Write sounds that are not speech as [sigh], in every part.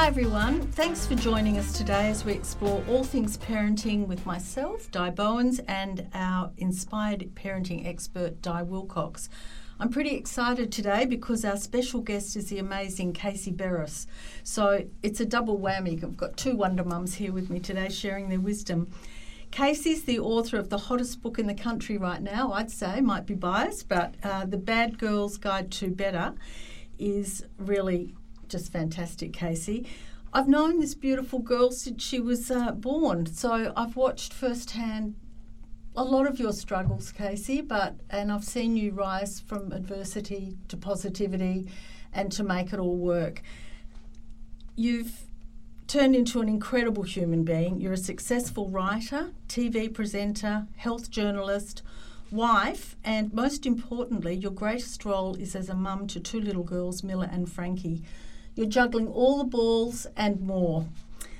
Hi everyone, thanks for joining us today as we explore all things parenting with myself, Di Bowens, and our inspired parenting expert, Di Wilcox. I'm pretty excited today because our special guest is the amazing Casey Beros. So it's a double whammy. I've got two Wonder Mums here with me today sharing their wisdom. Casey's the author of the hottest book in the country right now, I'd say, might be biased, but uh, The Bad Girl's Guide to Better is really just fantastic, Casey. I've known this beautiful girl since she was uh, born, so I've watched firsthand a lot of your struggles, Casey, but and I've seen you rise from adversity to positivity and to make it all work. You've turned into an incredible human being. You're a successful writer, TV presenter, health journalist, wife, and most importantly, your greatest role is as a mum to two little girls, Miller and Frankie. You're juggling all the balls and more.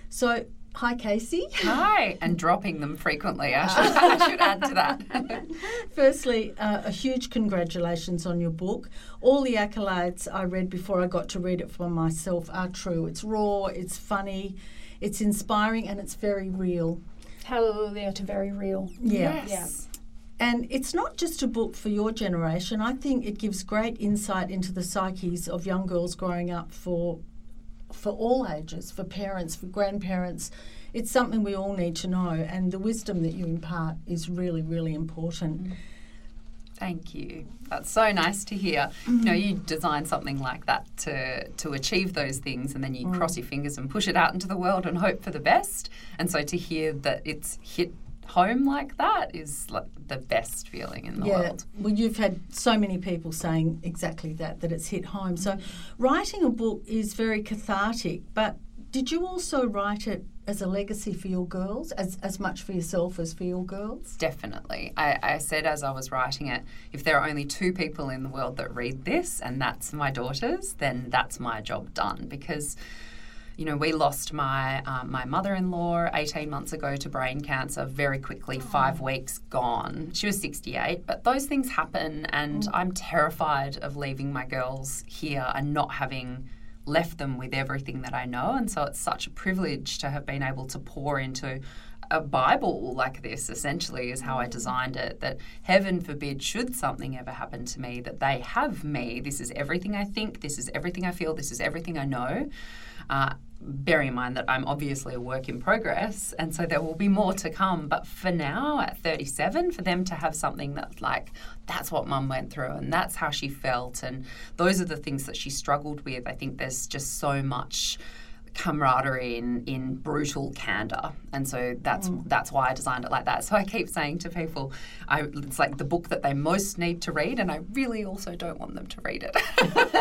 So Hi, Casey. Hi, [laughs] and dropping them frequently. I should, I should add to that. [laughs] Firstly, uh, a huge congratulations on your book. All the accolades I read before I got to read it for myself are true. It's raw, it's funny, it's inspiring, and it's very real. Hallelujah to very real. Yeah. Yes. And it's not just a book for your generation. I think it gives great insight into the psyches of young girls growing up for for all ages, for parents, for grandparents. It's something we all need to know, and the wisdom that you impart is really, really important. Mm. Thank you. That's so nice to hear. You know, you mm. design something like that to to achieve those things, and then you mm. cross your fingers and push it out into the world and hope for the best. And so to hear that it's hit home like that is like the best feeling in the yeah, world. well, you've had so many people saying exactly that, that it's hit home. So, writing a book is very cathartic, but did you also write it as a legacy for your girls, as, as much for yourself as for your girls? Definitely. I, I said as I was writing it, if there are only two people in the world that read this, and that's my daughters, then that's my job done because you know, we lost my um, my mother-in-law 18 months ago to brain cancer very quickly, five weeks gone. She was 68, but those things happen, and I'm terrified of leaving my girls here and not having left them with everything that I know. And so it's such a privilege to have been able to pour into a Bible like this, essentially, is how I designed it. That heaven forbid, should something ever happen to me, that they have me. This is everything I think, this is everything I feel, this is everything I know. Uh, bearing in mind that I'm obviously a work in progress, and so there will be more to come. But for now, at 37, for them to have something that's like, that's what mum went through, and that's how she felt, and those are the things that she struggled with, I think there's just so much camaraderie in, in brutal candor and so that's Mm. that's why I designed it like that so I keep saying to people I, it's like the book that they most need to read and I really also don't want them to read it [laughs]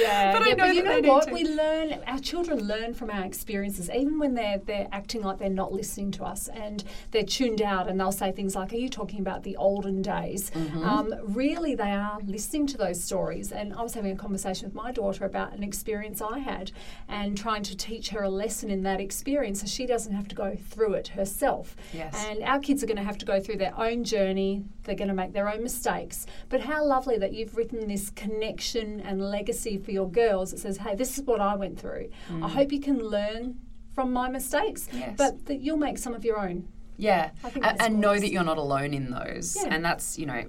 Yeah, [laughs] But I yeah, know but you know what? to. We learn. Our children learn from our experiences, even when they're they're acting like they're not listening to us and they're tuned out, and they'll say things like, "Are you talking about the olden days?" Mm-hmm. Um, really, they are listening to those stories. And I was having a conversation with my daughter about an experience I had, and trying to teach her a lesson in that experience, so she doesn't have to go through it herself. Yes. And our kids are going to have to go through their own journey. They're going to make their own mistakes. But how lovely that you've written this connection and legacy for your girls. It says, hey, this is what I went through. I hope you can learn from my mistakes, Mm. Yes. but that you'll make some of your own. Yeah, I think A- that's and know that you're not alone in those. Yeah. And that's, you know,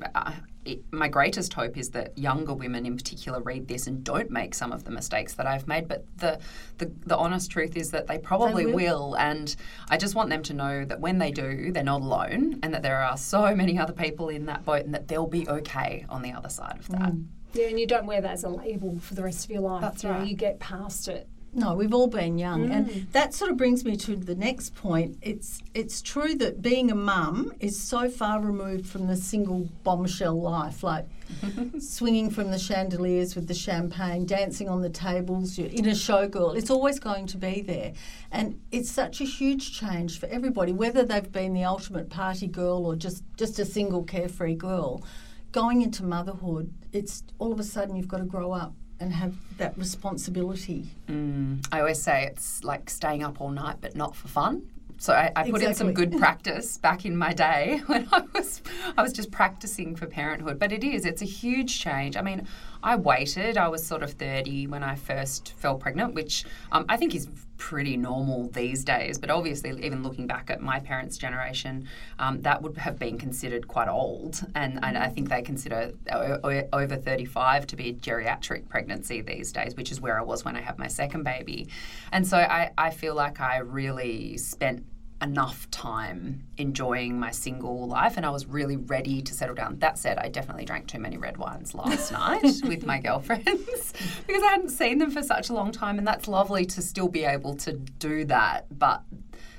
it, my greatest hope is that younger women in particular read this and don't make some of the mistakes that I've made. But the, the, the honest truth is that they probably will. will. And I just want them to know that when they do, they're not alone and that there are so many other people in that boat and that they'll be okay on the other side of that. Mm. Yeah, and you don't wear that as a label for the rest of your life. That's you know, right. you get past it. No, we've all been young, Mm. and that sort of brings me to the next point. It's it's true that being a mum is so far removed from the single bombshell life, like [laughs] swinging from the chandeliers with the champagne, dancing on the tables, you're in a showgirl. It's always going to be there, and it's such a huge change for everybody, whether they've been the ultimate party girl or just just a single carefree girl. Going into motherhood, it's all of a sudden you've got to grow up and have that responsibility. Mm, I always say it's like staying up all night, but not for fun. So I, I put in some good practice back in my day [laughs] when I was I was just practicing for parenthood. But it is it's a huge change. I mean, I waited. I was sort of 30 when I first fell pregnant, which um, I think is pretty normal these days. But obviously, even looking back at my parents' generation, um, that would have been considered quite old. And, and I think they consider o- over 35 to be a geriatric pregnancy these days, which is where I was when I had my second baby. And so I, I feel like I really spent enough time enjoying my single life and I was really ready to settle down. That said, I definitely drank too many red wines last [laughs] night with my girlfriends [laughs] because I hadn't seen them for such a long time and that's lovely to still be able to do that. But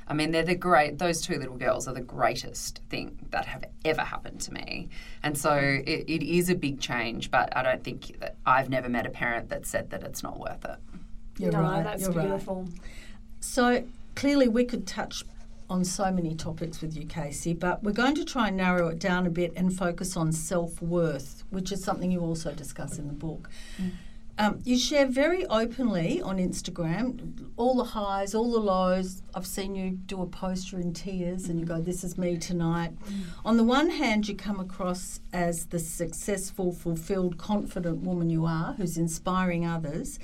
I mean, they're the great, those two little girls are the greatest thing that have ever happened to me. And so it, it is a big change, but I don't think that I've never met a parent that said that it's not worth it. You're no, right. That's You're beautiful. Right. So clearly, we could touch on so many topics with you, Casey, but we're going to try and narrow it down a bit and focus on self worth, which is something you also discuss in the book. Mm. Um, you share very openly on Instagram all the highs, all the lows. I've seen you do a poster in tears and you go, This is me tonight. Mm. On the one hand, you come across as the successful, fulfilled, confident woman you are who's inspiring others.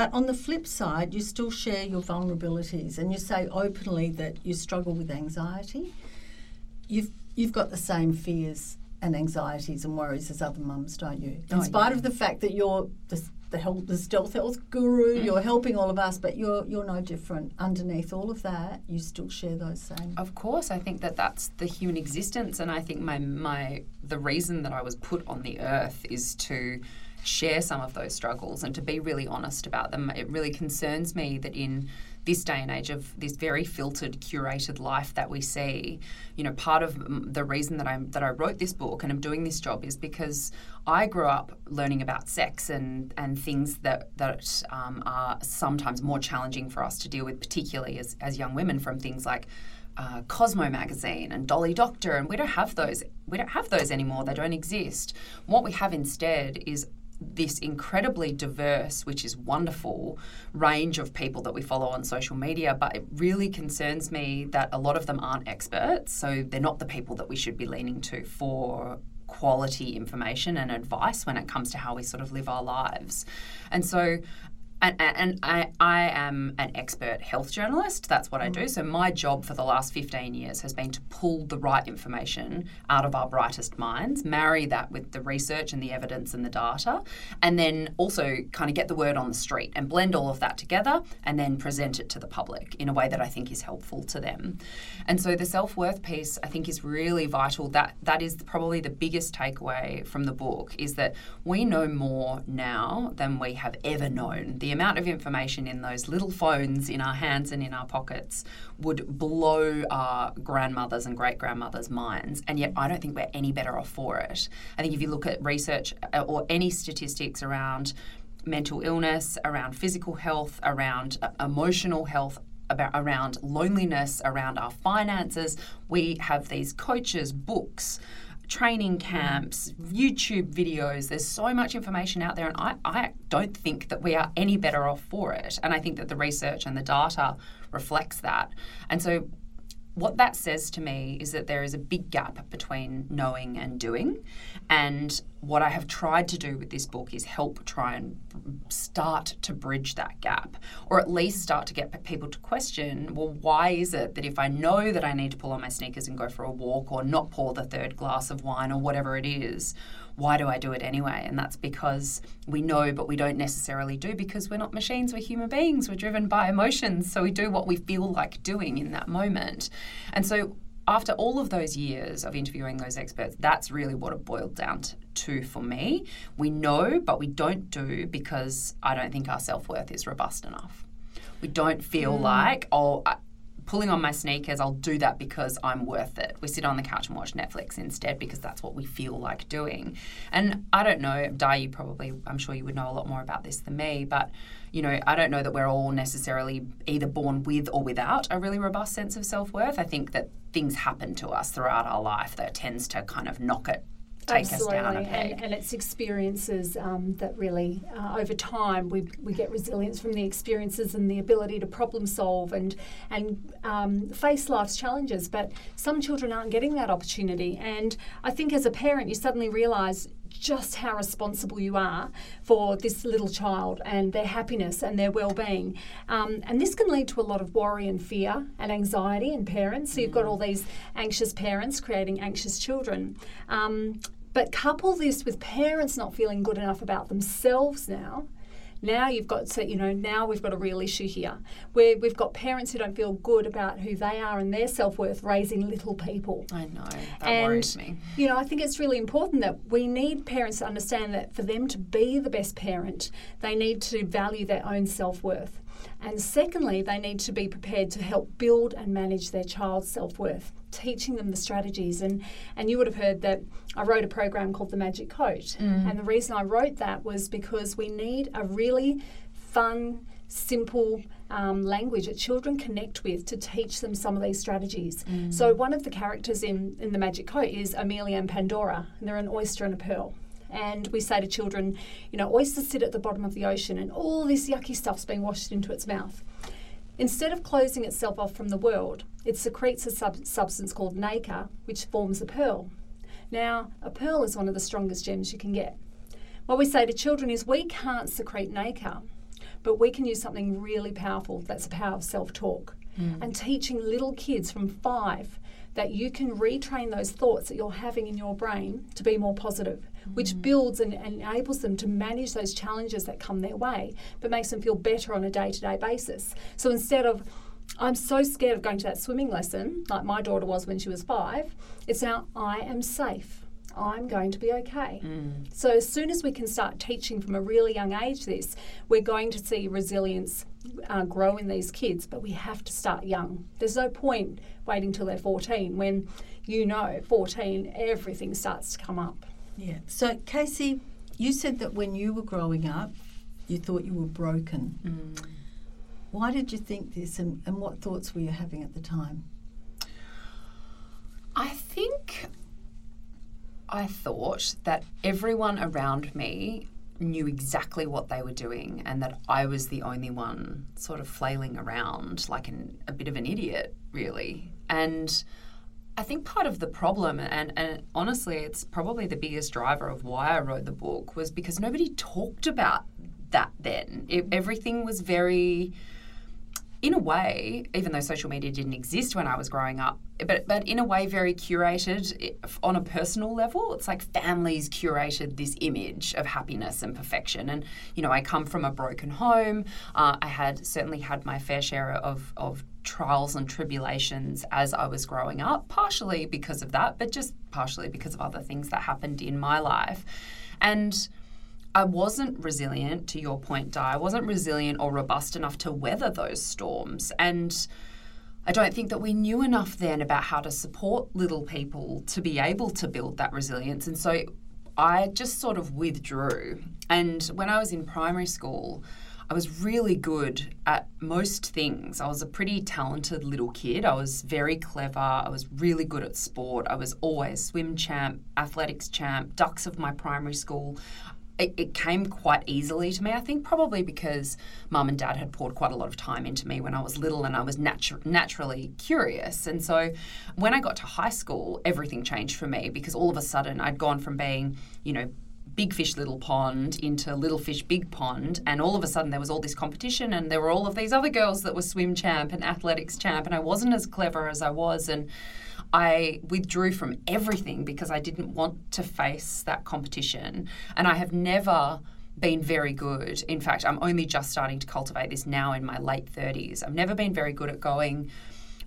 But on the flip side, you still share your vulnerabilities and you say openly that you struggle with anxiety. You've, you've got the same fears and anxieties and worries as other mums, don't you? In oh, spite yeah. of the fact that you're the, the, health, the stealth health guru, mm. you're helping all of us, but you're you're no different. Underneath all of that, you still share those same. Of course, I think that that's the human existence, and I think my my the reason that I was put on the earth is to share some of those struggles and to be really honest about them. It really concerns me that in this day and age of this very filtered, curated life that we see, you know, part of the reason that I that I wrote this book and I'm doing this job is because I grew up learning about sex and and things that that um, are sometimes more challenging for us to deal with, particularly as as young women, from things like uh, Cosmo magazine and Dolly Doctor, and we don't have those. We don't have those anymore. They don't exist. What we have instead is this incredibly diverse, which is wonderful, range of people that we follow on social media. But it really concerns me that a lot of them aren't experts. So they're not the people that we should be leaning to for quality information and advice when it comes to how we sort of live our lives. And so and, and I, I am an expert health journalist. That's what I do. Mm. So, my job for the last 15 years has been to pull the right information out of our brightest minds, marry that with the research and the evidence and the data, and then also kind of get the word on the street and blend all of that together and then present it to the public in a way that I think is helpful to them. And so, the self worth piece I think is really vital. That That is probably the biggest takeaway from the book is that we know more now than we have ever known. The the amount of information in those little phones in our hands and in our pockets would blow our grandmothers and great grandmothers' minds. And yet, I don't think we're any better off for it. I think if you look at research uh, or any statistics around mental illness, around physical health, around uh, emotional health, about around loneliness, around our finances. We have these coaches, books, training camps, YouTube videos. There's so much information out there, and I, I don't think that we are any better off for it. And I think that the research and the data reflects that. And so what that says to me is that there is a big gap between knowing and doing. And what I have tried to do with this book is help try and start to bridge that gap, or at least start to get people to question well, why is it that if I know that I need to pull on my sneakers and go for a walk or not pour the third glass of wine or whatever it is, why do I do it anyway? And that's because we know, but we don't necessarily do because we're not machines, we're human beings, we're driven by emotions. So we do what we feel like doing in that moment. And so after all of those years of interviewing those experts, that's really what it boiled down to for me. We know, but we don't do because I don't think our self worth is robust enough. We don't feel mm. like, oh, pulling on my sneakers, I'll do that because I'm worth it. We sit on the couch and watch Netflix instead because that's what we feel like doing. And I don't know, Di, you probably, I'm sure you would know a lot more about this than me, but you know, I don't know that we're all necessarily either born with or without a really robust sense of self worth. I think that things happen to us throughout our life that tends to kind of knock it take Absolutely. us down a peg. And, and it's experiences um, that really, uh, over time, we, we get resilience from the experiences and the ability to problem solve and and um, face life's challenges. But some children aren't getting that opportunity, and I think as a parent, you suddenly realise just how responsible you are for this little child and their happiness and their well-being. Um, and this can lead to a lot of worry and fear and anxiety in parents. So you've got all these anxious parents creating anxious children. Um, but couple this with parents not feeling good enough about themselves now now you've got to, you know, now we've got a real issue here where we've got parents who don't feel good about who they are and their self worth raising little people. I know. That and, worries me. You know, I think it's really important that we need parents to understand that for them to be the best parent, they need to value their own self worth. And secondly, they need to be prepared to help build and manage their child's self worth, teaching them the strategies. And, and you would have heard that I wrote a program called The Magic Coat. Mm. And the reason I wrote that was because we need a really fun, simple um, language that children connect with to teach them some of these strategies. Mm. So, one of the characters in, in The Magic Coat is Amelia and Pandora, and they're an oyster and a pearl. And we say to children, you know, oysters sit at the bottom of the ocean and all this yucky stuff's being washed into its mouth. Instead of closing itself off from the world, it secretes a sub- substance called nacre, which forms a pearl. Now, a pearl is one of the strongest gems you can get. What we say to children is we can't secrete nacre, but we can use something really powerful that's the power of self talk. Hmm. And teaching little kids from five that you can retrain those thoughts that you're having in your brain to be more positive, which builds and, and enables them to manage those challenges that come their way, but makes them feel better on a day to day basis. So instead of, I'm so scared of going to that swimming lesson, like my daughter was when she was five, it's now, I am safe. I'm going to be okay. So, as soon as we can start teaching from a really young age this, we're going to see resilience uh, grow in these kids, but we have to start young. There's no point waiting till they're 14 when you know, 14, everything starts to come up. Yeah. So, Casey, you said that when you were growing up, you thought you were broken. Mm. Why did you think this, and, and what thoughts were you having at the time? I think I thought that everyone around me knew exactly what they were doing and that I was the only one sort of flailing around like an, a bit of an idiot, really. And I think part of the problem, and, and honestly, it's probably the biggest driver of why I wrote the book, was because nobody talked about that then. It, everything was very in a way, even though social media didn't exist when I was growing up, but but in a way very curated on a personal level. It's like families curated this image of happiness and perfection. And you know, I come from a broken home. Uh, I had certainly had my fair share of of trials and tribulations as I was growing up, partially because of that, but just partially because of other things that happened in my life. And I wasn't resilient, to your point, Di. I wasn't resilient or robust enough to weather those storms. And I don't think that we knew enough then about how to support little people to be able to build that resilience. And so I just sort of withdrew. And when I was in primary school, I was really good at most things. I was a pretty talented little kid. I was very clever. I was really good at sport. I was always swim champ, athletics champ, dux of my primary school it, it came quite easily to me. I think probably because mum and dad had poured quite a lot of time into me when I was little and I was natu- naturally curious. And so when I got to high school, everything changed for me because all of a sudden I'd gone from being, you know, big fish little pond into little fish big pond and all of a sudden there was all this competition and there were all of these other girls that were swim champ and athletics champ and I wasn't as clever as I was and I withdrew from everything because I didn't want to face that competition. And I have never been very good. In fact, I'm only just starting to cultivate this now in my late 30s. I've never been very good at going,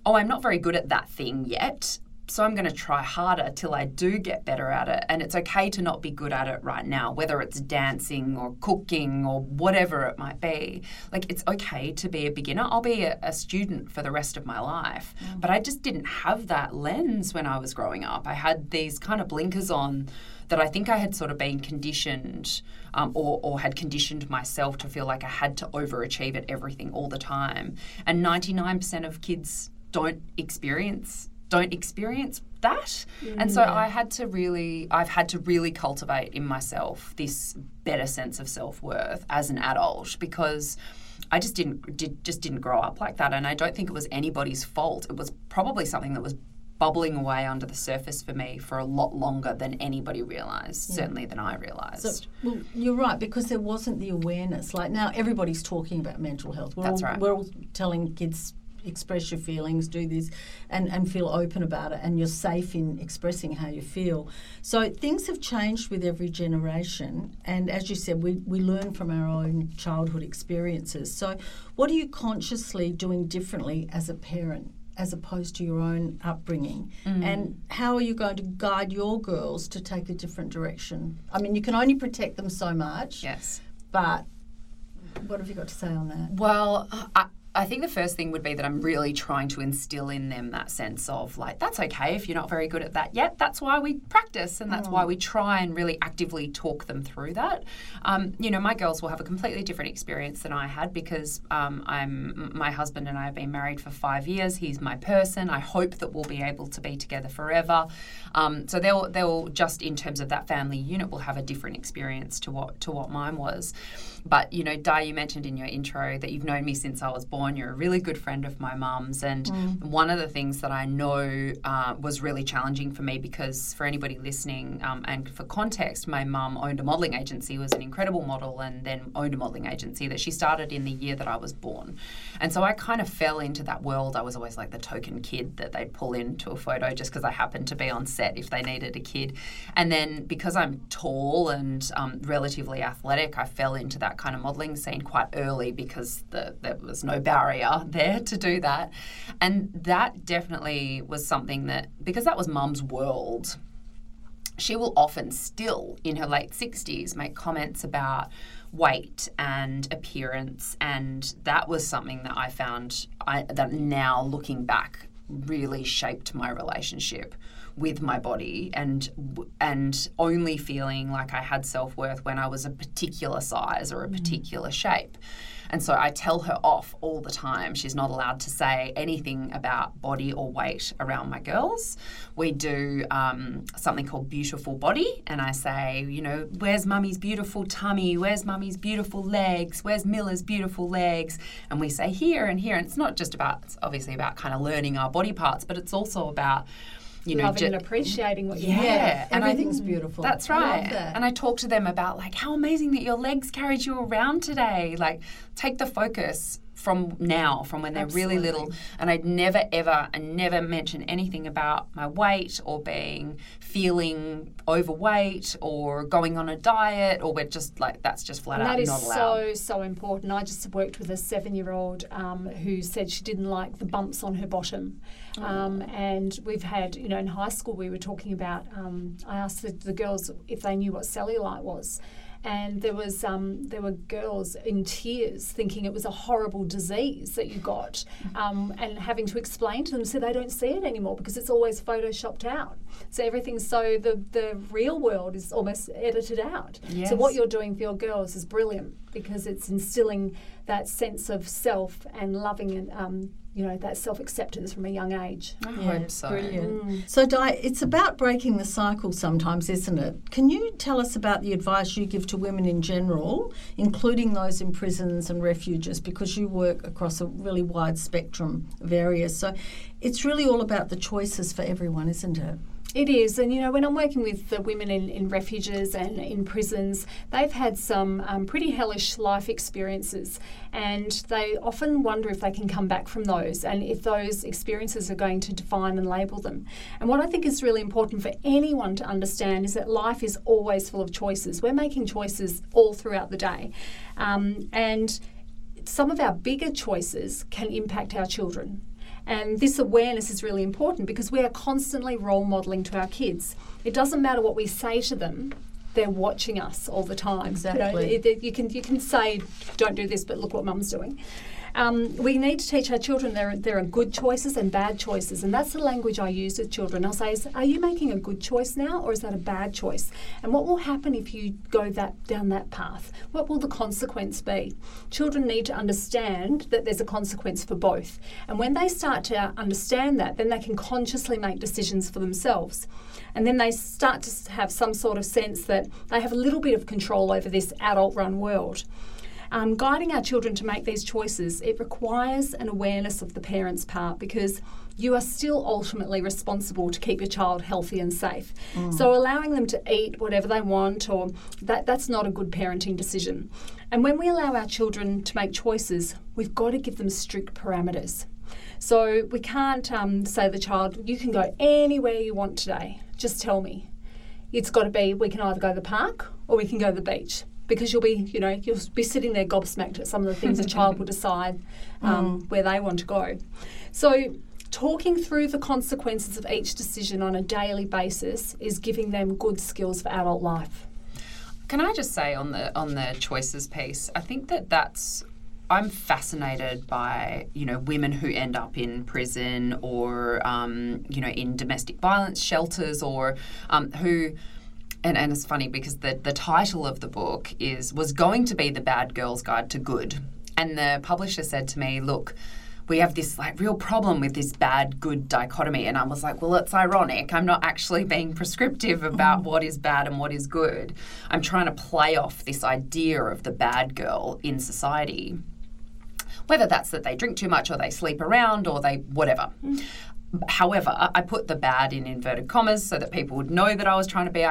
oh, I'm not very good at that thing yet. So I'm going to try harder till I do get better at it. And it's okay to not be good at it right now, whether it's dancing or cooking or whatever it might be. Like it's okay to be a beginner. I'll be a, a student for the rest of my life. But I just didn't have that lens when I was growing up. I had these kind of blinkers on that I think I had sort of been conditioned um, or, or had conditioned myself to feel like I had to overachieve at everything all the time. And 99% of kids don't experience don't experience that. And so mm. I had to really I've had to really cultivate in myself this better sense of self-worth as an adult because I just didn't did, just didn't grow up like that and I don't think it was anybody's fault. It was probably something that was bubbling away under the surface for me for a lot longer than anybody realized, Yeah. certainly than I realized. So, well, you're right because there wasn't the awareness. Like now, everybody's talking about mental health. We're That's all, right. We're all telling kids express your feelings, do this, and and feel open about it, and you're safe in expressing how you feel. So things have changed with every generation, and as you said, we we learn from our own childhood experiences. So, what are you consciously doing differently as a parent? As opposed to your own upbringing, Mm. and how are you going to guide your girls to take a different direction? I mean, you can only protect them so much, yes. but what have you got to say on that? Well, I, I think the first thing would be that I'm really trying to instill in them that sense of like, that's okay if you're not very good at that yet. That's why we practice and that's why we try and really actively talk them through that. Um, you know, my girls will have a completely different experience than I had because um, I'm my husband and I have been married for five years. He's my person. I hope that we'll be able to be together forever. Um, so they'll they'll just in terms of that family unit will have a different experience to what to what mine was. But you know, Di, you mentioned in your intro that you've known me since I was born. You're a really good friend of my mum's, and one of the things that I know uh, was really challenging for me because for anybody listening, um, and for context, my mum owned a modelling agency, was an incredible model, and then owned a modelling agency that she started in the year that I was born. And so I kind of fell into that world. I was always like the token kid that they'd pull into a photo just because I happened to be on set if they needed a kid. And then because I'm tall and um, relatively athletic, I fell into that kind of modelling scene quite early because the, there was no barrier [laughs] there to do that. And that definitely was something that, because that was mum's world, she will often still in her late 60s make comments about weight and appearance and that was something that i found I, that now looking back really shaped my relationship with my body and and only feeling like i had self-worth when i was a particular size or a particular shape and so I tell her off all the time. She's not allowed to say anything about body or weight around my girls. We do um, something called Beautiful Body, and I say, you know, where's mummy's beautiful tummy? Where's mummy's beautiful legs? Where's Miller's beautiful legs? And we say here and here. And it's not just about, it's obviously about kind of learning our body parts, but it's also about, you know, Loving and appreciating what you yeah, have. and I Everything's beautiful. That's I right. that. And I talk to them about like how amazing that your legs carried you around today. Like take the focus from now, from when they're really little. And I'd never ever and never mention anything about my weight or being feeling overweight or going on a diet or we're just like that's just flat And out that is not allowed. so, so important. I just worked with a seven year old um, who said she didn't like the bumps on her bottom. Um, and we've had, you know, in high school, we were talking about, um, I asked the, the girls if they knew what cellulite was. And there was um, there were girls in tears thinking it was a horrible disease that you got, um, and having to explain to them so they don't see it anymore because it's always photoshopped out. So everything's so the the real world is almost edited out. So what you're doing for your girls is brilliant because it's instilling that sense of self and loving and um, you know that self acceptance from a young age. I Yeah, hope so. Brilliant. Mm. So, Di, it's about breaking the cycle sometimes, isn't it? Can you tell us about the advice you give to women in general, including those in prisons and refuges, because you work across a really wide spectrum of areas. So, it's really all about the choices for everyone, isn't it? It is, and you know, when I'm working with the women in, in refuges and in prisons, they've had some um, pretty hellish life experiences, and they often wonder if they can come back from those and if those experiences are going to define and label them. And what I think is really important for anyone to understand is that life is always full of choices. We're making choices all throughout the day, um, and some of our bigger choices can impact our children. And this awareness is really important because we are constantly role modeling to our kids. It doesn't matter what we say to them, they're watching us all the time. Exactly. You, know, you can, you can say, don't do this, but look what mum's doing. Um, we need to teach our children there, there are good choices and bad choices, and that's the language I use with children. I'll say, "Are you making a good choice now, or is that a bad choice? And what will happen if you go that down that path? What will the consequence be?" Children need to understand that there's a consequence for both, and when they start to understand that, then they can consciously make decisions for themselves. And then they start to have some sort of sense that they have a little bit of control over this adult run world. Um, guiding our children to make these choices, it requires an awareness of the parents' part because you are still ultimately responsible to keep your child healthy and safe. So allowing them to eat whatever they want or that that's not a good parenting decision. And when we allow our children to make choices, we've got to give them strict parameters. So we can't um, say to the child, you can go anywhere you want today. Just tell me. It's got to be we can either go to the park or we can go to the beach because you'll be, you know, you'll be sitting there gobsmacked at some of the things a child will [laughs] decide um, where they want to go. So talking through the consequences of each decision on a daily basis is giving them good skills for adult life. Can I just say on the on the choices piece? I think that that's I'm fascinated by you know women who end up in prison or um, you know in domestic violence shelters or um, who. And, and it's funny because the, the title of the book is was going to be the bad girl's guide to good. And the publisher said to me look we have this like real problem with this bad good dichotomy. And i was like well it's ironic. I'm not actually being prescriptive about mm. what is bad and what is good. I'm trying to play off this idea of the bad girl in society whether that's that they drink too much or they sleep around or they whatever. Mm. However i put the bad in inverted commas so that people would know that i was trying to be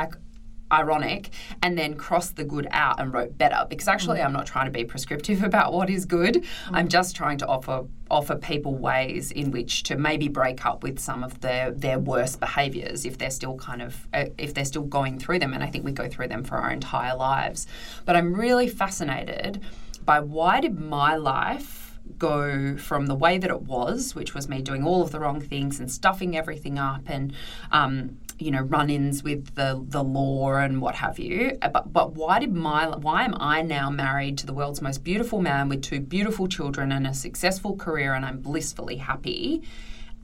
ironic and then crossed the good out and wrote better because actually I'm not trying to be prescriptive [laughs] about what is good. I'm just trying to offer offer people ways in which to maybe break up with some of their their worst behaviors if they're still kind of uh, if they're still going through them and I think we go through them for our entire lives. But I'm really fascinated by why did my life go from the way that it was, which was me doing all of the wrong things and stuffing everything up and um, you know run-ins with the the law and what have you. Uh, But but why did my why am I now married to the world's most beautiful man with two beautiful children and a successful career and I'm blissfully happy?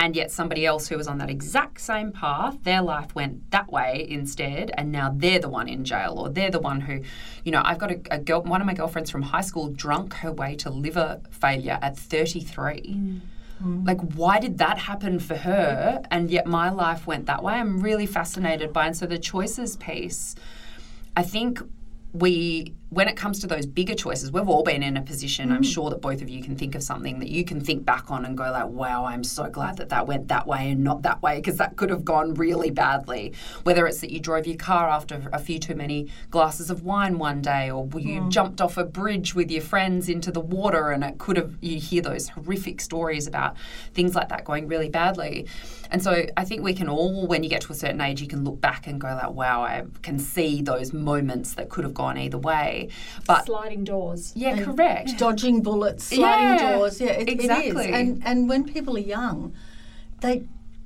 And yet somebody else who was on that exact same path, their life went that way instead, and now they're the one in jail, or they're the one who, you know, I've got a, a girl, one of my girlfriends from high school drunk her way to liver failure at 33. Mm. Like, why did that happen for her? And yet my life went that way. I'm really fascinated by, and so the choices piece, I think we when it comes to those bigger choices we've all been in a position i'm mm-hmm. sure that both of you can think of something that you can think back on and go like wow i'm so glad that that went that way and not that way because that could have gone really badly. Whether it's that you drove your car after a few too many glasses of wine one day or you mm. jumped off a bridge with your friends into the water and it could have you hear those horrific stories about things like that going really badly. And so i think we can all when you get to a certain age you can look back and go like wow i can see those moments that could have gone either way but Sliding doors. yeah correct [laughs] dodging bullets, sliding Yeah, doors. Yeah, it, exactly. is. And and when people are young, they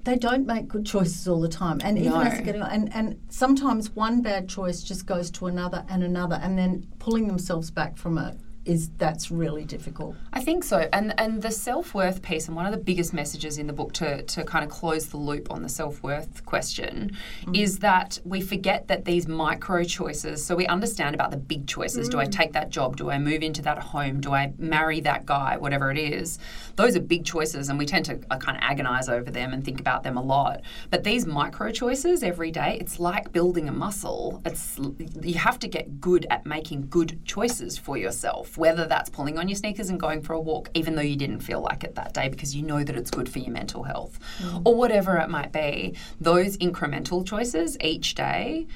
they don't make good choices all the time. And even as they're getting and and sometimes one bad choice just goes to another and another, and then pulling themselves back from it is that's really difficult. I think so. And and the self worth piece, and one of the biggest messages in the book to, to kind of close the loop on the self worth question is that we forget that these micro choices, so we understand about the big choices. Do I take that job? Do I move into that home? Do I marry that guy? Whatever it is. Those are big choices, and we tend to uh, kind of agonize over them and think about them a lot. But these micro choices every day, it's like building a muscle. It's you have to get good at making good choices for yourself, whether that's pulling on your sneakers and going for a walk, even though you didn't feel like it that day because you know that it's good for your mental health, mm. or whatever it might be. Those incremental choices each day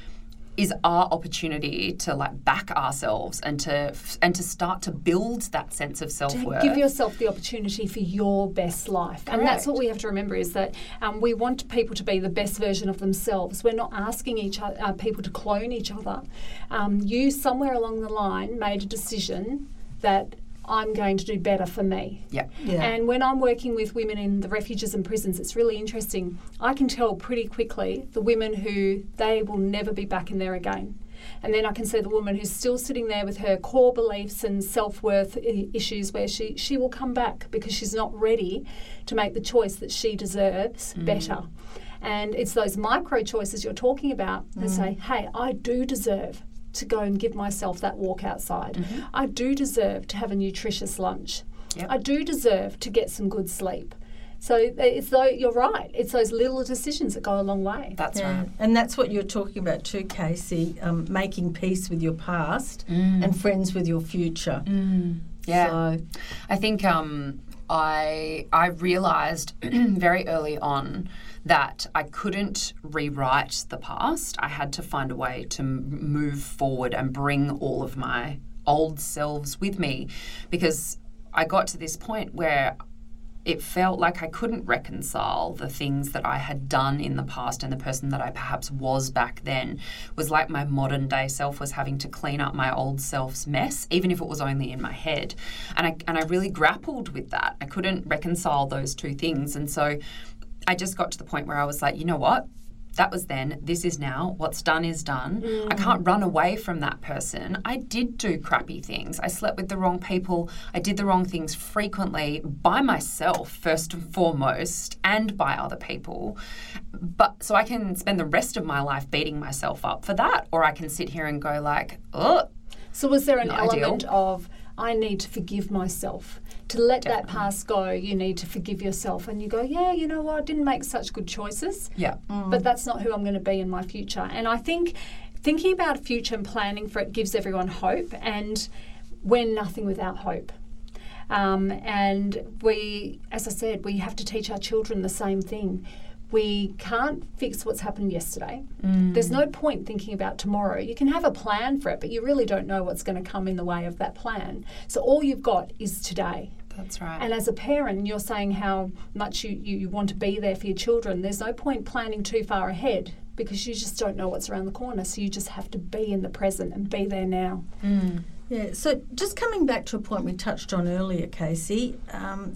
is our opportunity to like back ourselves and to and to start to build that sense of self worth. Give yourself the opportunity for your best life. And that's what we have to remember is that um, we want people to be the best version of themselves. We're not asking each other, uh, people to clone each other. Um, you, somewhere along the line, made a decision that I'm going to do better for me. yeah. Yeah. And when I'm working with women in the refuges and prisons, it's really interesting. I can tell pretty quickly the women who they will never be back in there again. And then I can see the woman who's still sitting there with her core beliefs and self worth issues where she, she will come back because she's not ready to make the choice that she deserves mm. better. And it's those micro choices you're talking about that mm. say, hey, I do deserve to go and give myself that walk outside. I do deserve to have a nutritious lunch. Yep. I do deserve to get some good sleep. So it's though you're right. It's those little decisions that go a long way. That's Yeah, right. and that's what you're talking about too, Casey. Um, making peace with your past and friends with your future. Yeah. So, I think um, I I realized [clears throat] very early on that I couldn't rewrite the past. I had to find a way to move forward and bring all of my old selves with me because I got to this point where it felt like I couldn't reconcile the things that I had done in the past and the person that I perhaps was back then. Was like my modern day self was having to clean up my old self's mess, even if it was only in my head. And I and I really grappled with that. I couldn't reconcile those two things. And so I just got to the point where I was like, you know what? That was then, this is now. What's done is done. I mm. can't run away from that person. I did do crappy things. I slept with the wrong people. I did the wrong things frequently by myself, first and foremost, and by other people. But so I can spend the rest of my life beating myself up for that, or I can sit here and go, like, oh, So was there an Not ideal. element of I need to forgive myself? To let that past go, you need to forgive yourself, and you go, yeah, you know what, I didn't make such good choices, yeah. but that's not who I'm going to be in my future. And I think thinking about future and planning for it gives everyone hope, and we're nothing without hope. Um, and we, as I said, we have to teach our children the same thing. We can't fix what's happened yesterday. There's no point thinking about tomorrow. You can have a plan for it, but you really don't know what's going to come in the way of that plan. So all you've got is today. That's right. And as a parent, you're saying how much you, you, you want to be there for your children. There's no point planning too far ahead because you just don't know what's around the corner. So you just have to be in the present and be there now. Yeah, so just coming back to a point we touched on earlier, Casey, um,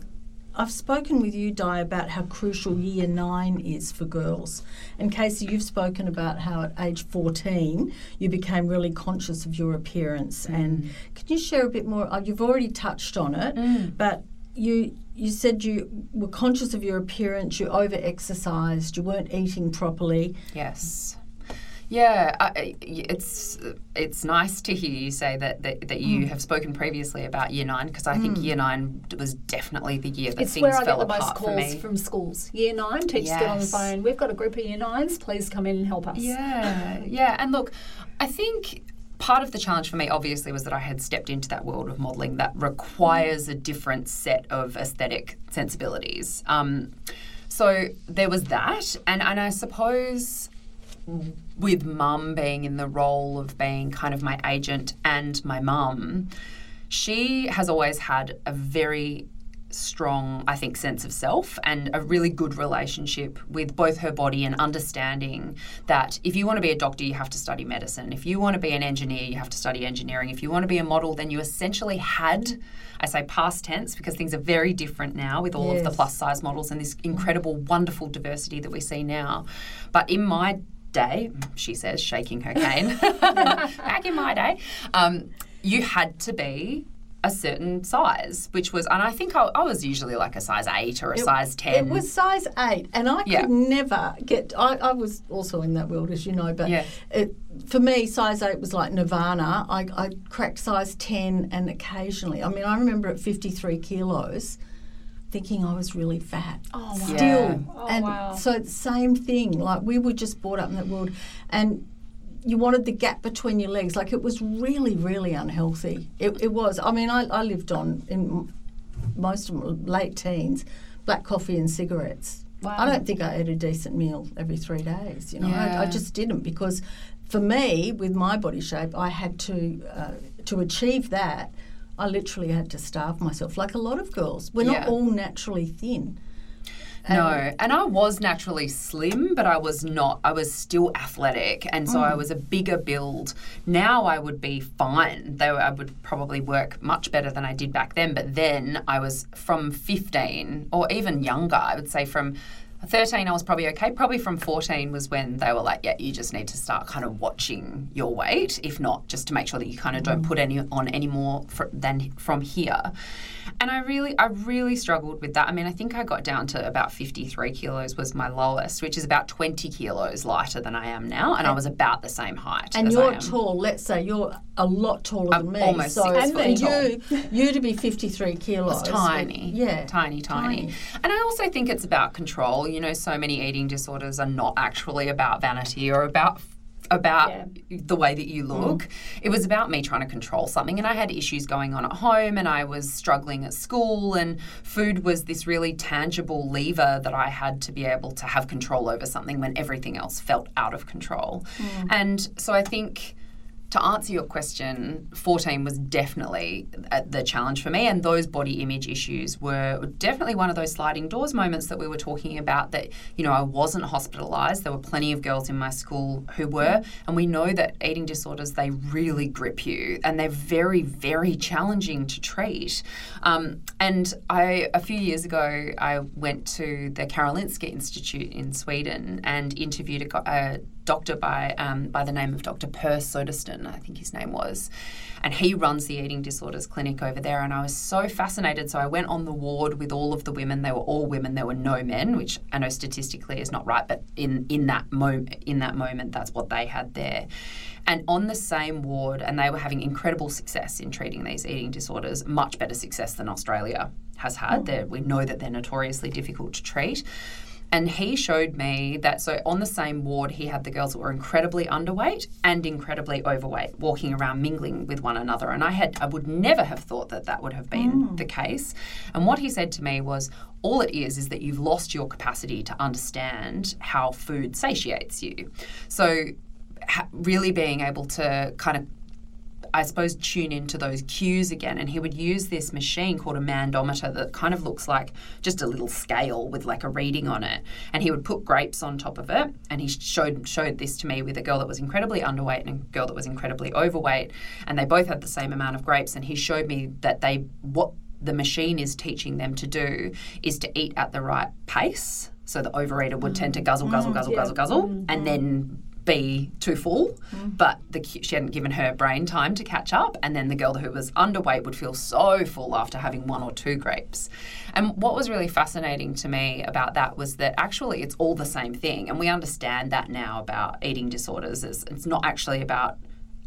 I've spoken with you, Di, about how crucial year nine is for girls. And Casey, you've spoken about how at age 14 you became really conscious of your appearance. And can you share a bit more? Uh, you've already touched on it, but you you said you were conscious of your appearance, you over exercised, you weren't eating properly. Yes. Yeah, I, it's it's nice to hear you say that that, that you have spoken previously about year nine because I think year nine was definitely the year that It's things where I fell get the most calls from schools. Year nine, teachers get on the phone. We've got a group of year nines. Please come in and help us. Yeah, [laughs] yeah. And look, I think part of the challenge for me, obviously, was that I had stepped into that world of modelling that requires a different set of aesthetic sensibilities. Um, so there was that, and and I suppose with mum being in the role of being kind of my agent and my mum, she has always had a very strong, I think, sense of self and a really good relationship with both her body and understanding that if you want to be a doctor, you have to study medicine. If you want to be an engineer, you have to study engineering. If you want to be a model, then you essentially had, I say past tense because things are very different now with all of the plus size models and this incredible, wonderful diversity that we see now. But in my day, she says, shaking her cane, [laughs] [laughs] back in my day, um, you had to be a certain size, which was, and I think I, I was usually like a size eight or a size 10. It was size eight, and I Yeah. could never get. I, I was also in that world, as you know, but Yeah. it, for me, size eight was like nirvana. I, I cracked size 10, and occasionally, I mean, I remember at 53 kilos thinking I was really fat. Oh, wow. Still. Yeah. Oh, and wow. so, the same thing. Like, we were just brought up in that world, and you wanted the gap between your legs. Like, it was really, really unhealthy. It, it was. I mean, I, I lived on in most of my late teens, black coffee and cigarettes. Wow. I don't think I ate a decent meal every three days. You know, I, I just didn't because for me, with my body shape, I had to uh, to achieve that. I literally had to starve myself, like a lot of girls. We're Yeah. not all naturally thin. No, and I was naturally slim, but I was not. I was still athletic, and so I mm. was a bigger build. Now I would be fine, though I would probably work much better than I did back then. But then I was from 15 or even younger, I would say from 13 I was probably okay. Probably from 14 was when they were like, yeah, you just need to start kind of watching your weight, if not just to make sure that you kind of don't mm. put any on any more fr- than from here. And I really, I really struggled with that. I mean, I think I got down to about 53 kilos was my lowest, which is about 20 kilos lighter than I am now, and I was about the same height. And as you're I am. tall. Let's say you're a lot taller I'm than me. almost so six foot you, you to be 53 kilos, tiny. Yeah, Tiny, tiny, And I also think it's about control. You know, so many eating disorders are not actually about vanity or about about Yeah. the way that you mm. look. It was about me trying to control something. And I had issues going on at home and I was struggling at school. And food was this really tangible lever that I had to be able to have control over something when everything else felt out of control. Mm. And so I think to answer your question, 14 was definitely uh, the challenge for me, and those body image issues were definitely one of those sliding doors moments that we were talking about. That, you know, I wasn't hospitalized. There were plenty of girls in my school who were, and we know that eating disorders, they really grip you and they're very, very challenging to treat. Um, and I, a few years ago, I went to the Karolinska Institute in Sweden and interviewed a, a doctor by um, by the name of Dr. Per Soderstrom, I think his name was, and he runs the eating disorders clinic over there. And I was so fascinated, so I went on the ward with all of the women. They were all women. There were no men, which I know statistically is not right, but in in that moment, in that moment, that's what they had there. And on the same ward, and they were having incredible success in treating these eating disorders, much better success than Australia has had. They're- We know that they're notoriously difficult to treat. And he showed me that so on the same ward, he had the girls that were incredibly underweight and incredibly overweight, walking around mingling with one another. And I had, I would never have thought that that would have been mm. the case. And what he said to me was, all it is is that you've lost your capacity to understand how food satiates you. So, ha- really being able to kind of I suppose, tune into those cues again. And he would use this machine called a mandometer that kind of looks like just a little scale with like a reading on it. And he would put grapes on top of it. And he showed showed this to me with a girl that was incredibly underweight and a girl that was incredibly overweight. And they both had the same amount of grapes. And he showed me that they what the machine is teaching them to do is to eat at the right pace. So the overeater would tend to guzzle, guzzle, mm, guzzle, yeah. guzzle, guzzle, and mm-hmm. then be too full, hmm. but the, she hadn't given her brain time to catch up. And then the girl who was underweight would feel so full after having one or two grapes. And what was really fascinating to me about that was that actually it's all the same thing. And we understand that now about eating disorders. It's, it's not actually about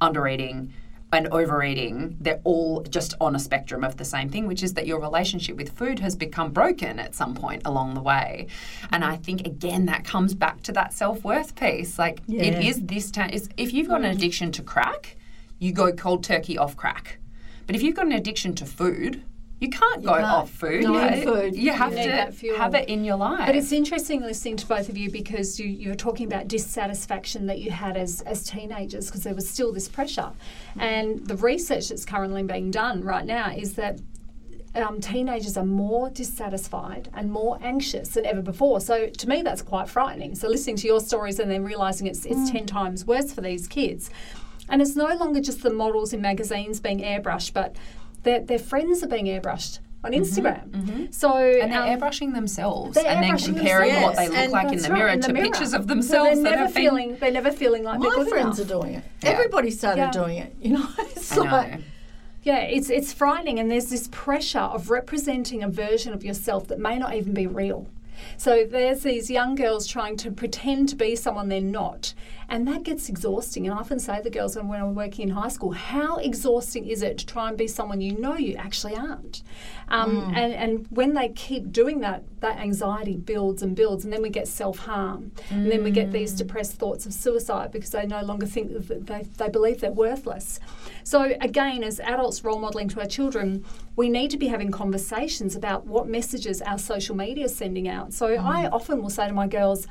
undereating and overeating, they're all just on a spectrum of the same thing, which is that your relationship with food has become broken at some point along the way. And I think, again, that comes back to that self worth piece. Like, Yeah. it is this time, if you've got an addiction to crack, you go cold turkey off crack. But if you've got an addiction to food, you can't go can't. off food. No you, food. you have You need to have it in your life. But it's interesting listening to both of you because you, you were talking about dissatisfaction that you had as, as teenagers because there was still this pressure. And the research that's currently being done right now is that um, teenagers are more dissatisfied and more anxious than ever before. So to me, that's quite frightening. So listening to your stories and then realizing it's, it's 10 times worse for these kids. And it's no longer just the models in magazines being airbrushed, but their, their friends are being airbrushed on Instagram. So and they're um, airbrushing themselves they're and then comparing themselves. what they look and like in the right, mirror in to mirror. pictures of So themselves they're that never have been feeling they're never feeling like they're My good friends enough. are doing it. Yeah. Everybody started Yeah. doing it. You know, [laughs] it's I know. Yeah, it's it's frightening, and there's this pressure of representing a version of yourself that may not even be real. So there's these young girls trying to pretend to be someone they're not, and that gets exhausting. And I often say to the girls when I'm working in high school, how exhausting is it to try and be someone you know you actually aren't? Um, and and when they keep doing that, that anxiety builds and builds, and then we get self harm, and then we get these depressed thoughts of suicide because they no longer think that they they believe they're worthless. So again, as adults role modeling to our children, we need to be having conversations about what messages our social media is sending out. So I often will say to my girls,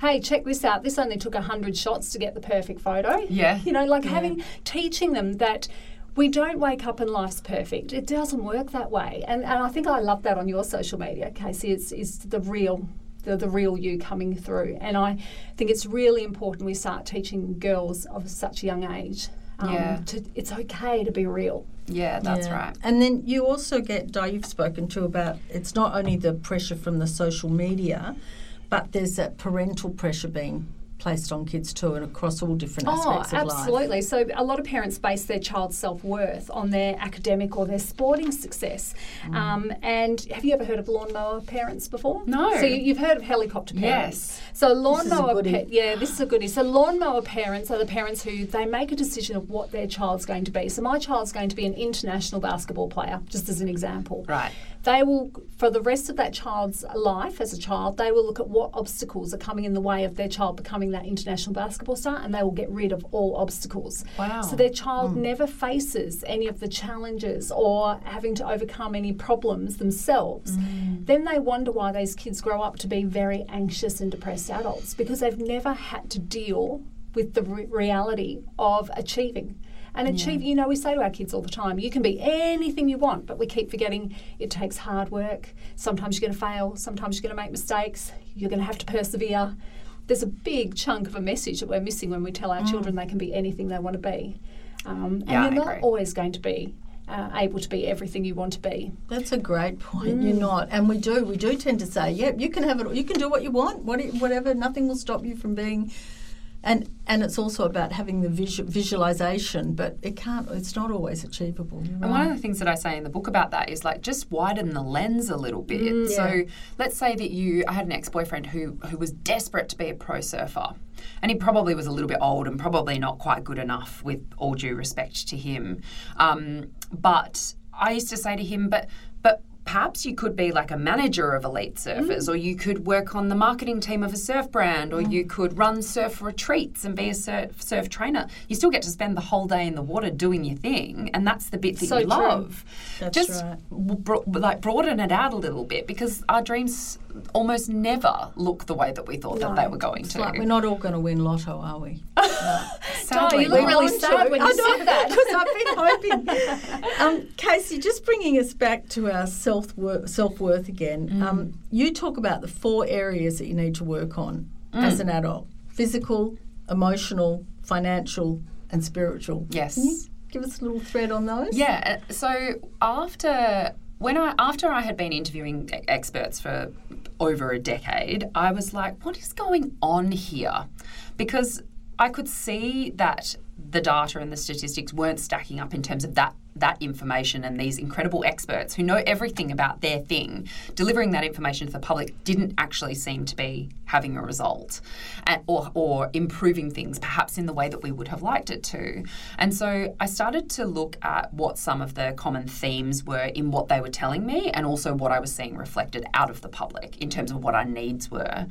hey, check this out. This only took 100 shots to get the perfect photo. Yeah. You know, like having, teaching them that we don't wake up and life's perfect. It doesn't work that way. And, and I think I love that on your social media, Casey, is, is the real. The, the real you coming through, and I think it's really important we start teaching girls of such a young age. Um, Yeah. to, it's okay to be real. Yeah, that's Yeah. right. And then you also get, Di, you've spoken to about it's not only the pressure from the social media, but there's that parental pressure being placed on kids too and across all different Oh, aspects of life. absolutely. So a lot of parents base their child's self worth on their academic or their sporting success. Mm. Um, and have you ever heard of lawnmower parents before? No. So you, you've heard of helicopter parents. Yes. So lawnmower, goodie. pa- yeah, this is a goodie. So lawnmower parents are the parents who they make a decision of what their child's going to be. So my child's going to be an international basketball player, just as an example. Right. They will, for the rest of that child's life as a child, they will look at what obstacles are coming in the way of their child becoming becoming that international basketball star and they will get rid of all obstacles. Wow. So their child hmm. never faces any of the challenges or having to overcome any problems themselves. Mm. Then they wonder why those kids grow up to be very anxious and depressed adults because they've never had to deal with the re- reality of achieving. And achieve, you know, we say to our kids all the time, you can be anything you want, but we keep forgetting it takes hard work. Sometimes you're going to fail, sometimes you're going to make mistakes, you're going to have to persevere. There's a big chunk of a message that we're missing when we tell our children they can be anything they want to be. Um, and Yeah, you're not always going to be uh, able to be everything you want to be. That's a great point. Mm. You're not, and we do. We do tend to say, "Yeah, you can have it. You can do what you want. What, whatever. Nothing will stop you from being." And and it's also about having the visu- visualization, but it can't. It's not always achievable. You're And one of the things that I say in the book about that is like just widen the lens a little bit. Mm. So let's say that you, I had an ex-boyfriend who who was desperate to be a pro surfer, and he probably was a little bit old and probably not quite good enough, with all due respect to him. Um, but I used to say to him, but but. Perhaps you could be like a manager of elite surfers, mm. or you could work on the marketing team of a surf brand, or you mm. could run surf retreats and be a surf, surf trainer. You still get to spend the whole day in the water doing your thing, and that's the bit that So you true. love. That's Just right. bro- like broaden it out a little bit because our dreams almost never look the way that we thought that they were going to. like we're not all going to win lotto, are we? [laughs] Sadly, you look not. really sad when you I said that. [laughs] because I've been hoping. [laughs] um, Casey, just bringing us back to our self self worth again. Mm. Um, you talk about the four areas that you need to work on Mm. as an adult: physical, emotional, financial, and spiritual. Yes. Can you give us a little thread on those? Yeah. uh, So after when I after I had been interviewing experts for over a decade, I was like, what is going on here? Because I could see that the data and the statistics weren't stacking up in terms of that that information and these incredible experts who know everything about their thing delivering that information to the public didn't actually seem to be having a result or, or improving things perhaps in the way that we would have liked it to. And so i started to look at what some of the common themes were in what they were telling me and also what i was seeing reflected out of the public in terms of what our needs were.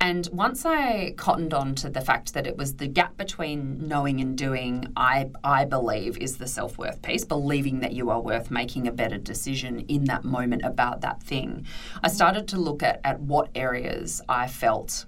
And once i cottoned on to the fact that it was the gap between knowing and doing i, I believe is the self-worth piece believing that you are worth making a better decision in that moment about that thing i started to look at, at what areas i felt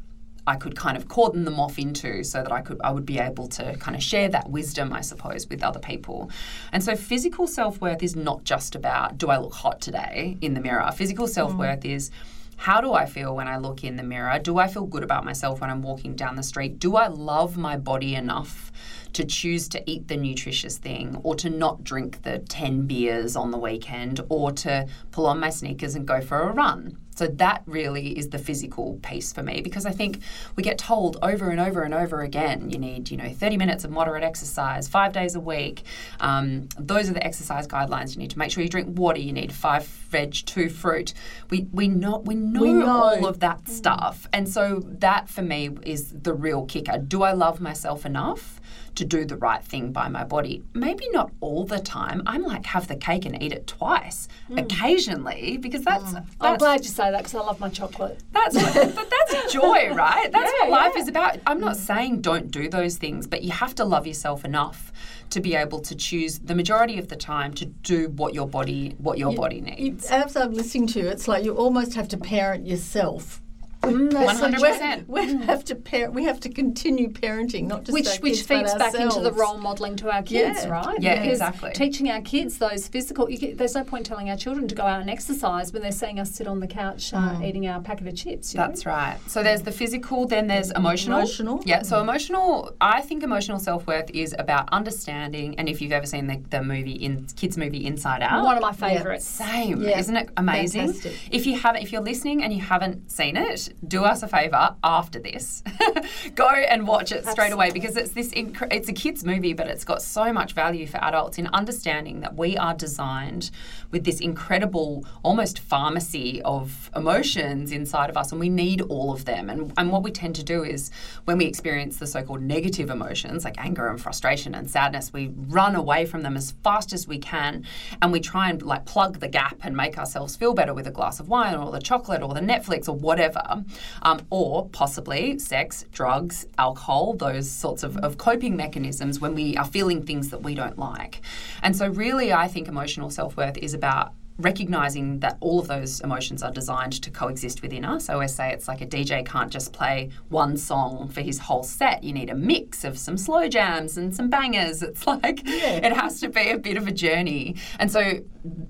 I could kind of cordon them off into so that I could I would be able to kind of share that wisdom, I suppose, with other people. And so physical self-worth is not just about do I look hot today in the mirror. Physical mm. self-worth is how do I feel when I look in the mirror? Do I feel good about myself when I'm walking down the street? Do I love my body enough to choose to eat the nutritious thing or to not drink the 10 beers on the weekend or to pull on my sneakers and go for a run? So that really is the physical piece for me because I think we get told over and over and over again you need you know 30 minutes of moderate exercise five days a week. Um, those are the exercise guidelines. You need to make sure you drink water. You need five veg, two fruit. We we know we know, We know. all of that mm. stuff, and so that for me is the real kicker. Do I love myself enough? To do the right thing by my body. Maybe not all the time. I'm like have the cake and eat it twice mm. occasionally because that's, mm. I'm glad you say that because I love my chocolate. that's what, but that's [laughs] joy, right? That's Yeah, what life yeah. is about. I'm not mm. saying don't do those things, but you have to love yourself enough to be able to choose the majority of the time to do what your body what your body You, needs. as I'm listening to you, it's like you almost have to parent yourself. Mm, that's so 100%. We have to parent. We have to continue parenting, not just which which feeds back into the role modelling to our kids, Yeah. right? Yeah, Because exactly. Teaching our kids those physical. You get, there's no point telling our children to go out and exercise when they're seeing us sit on the couch uh, eating our packet of chips. You know? That's right. So there's the physical, then there's emotional. Emotional. Yeah. So emotional. I think emotional self worth is about understanding. And if you've ever seen the, the movie in kids movie Inside Out, One of my favourites. Same, Yeah. isn't it amazing? Fantastic. If you haven't, if you're listening and you haven't seen it, do us a favor after this, [laughs] go and watch it straight away because it's this. Inc- it's a kids movie, but it's got so much value for adults in understanding that we are designed with this incredible, almost pharmacy of emotions inside of us, and we need all of them. And and what we tend to do is when we experience the so-called negative emotions like anger and frustration and sadness, we run away from them as fast as we can, and we try and like plug the gap and make ourselves feel better with a glass of wine or the chocolate or the Netflix or whatever. Um, or possibly sex, drugs, alcohol, those sorts of, of coping mechanisms when we are feeling things that we don't like. And so, really, I think emotional self worth is about recognizing that all of those emotions are designed to coexist within us. I always say it's like a DJ can't just play one song for his whole set. You need a mix of some slow jams and some bangers. [laughs] It's like yeah. it has to be a bit of a journey. And so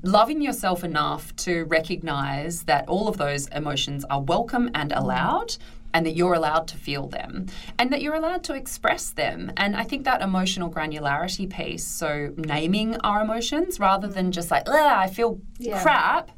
loving yourself enough to recognize that all of those emotions are welcome and allowed and that you're allowed to feel them and that you're allowed to express them. And I think that emotional granularity piece, so naming our emotions rather than just like, I feel yeah. crap.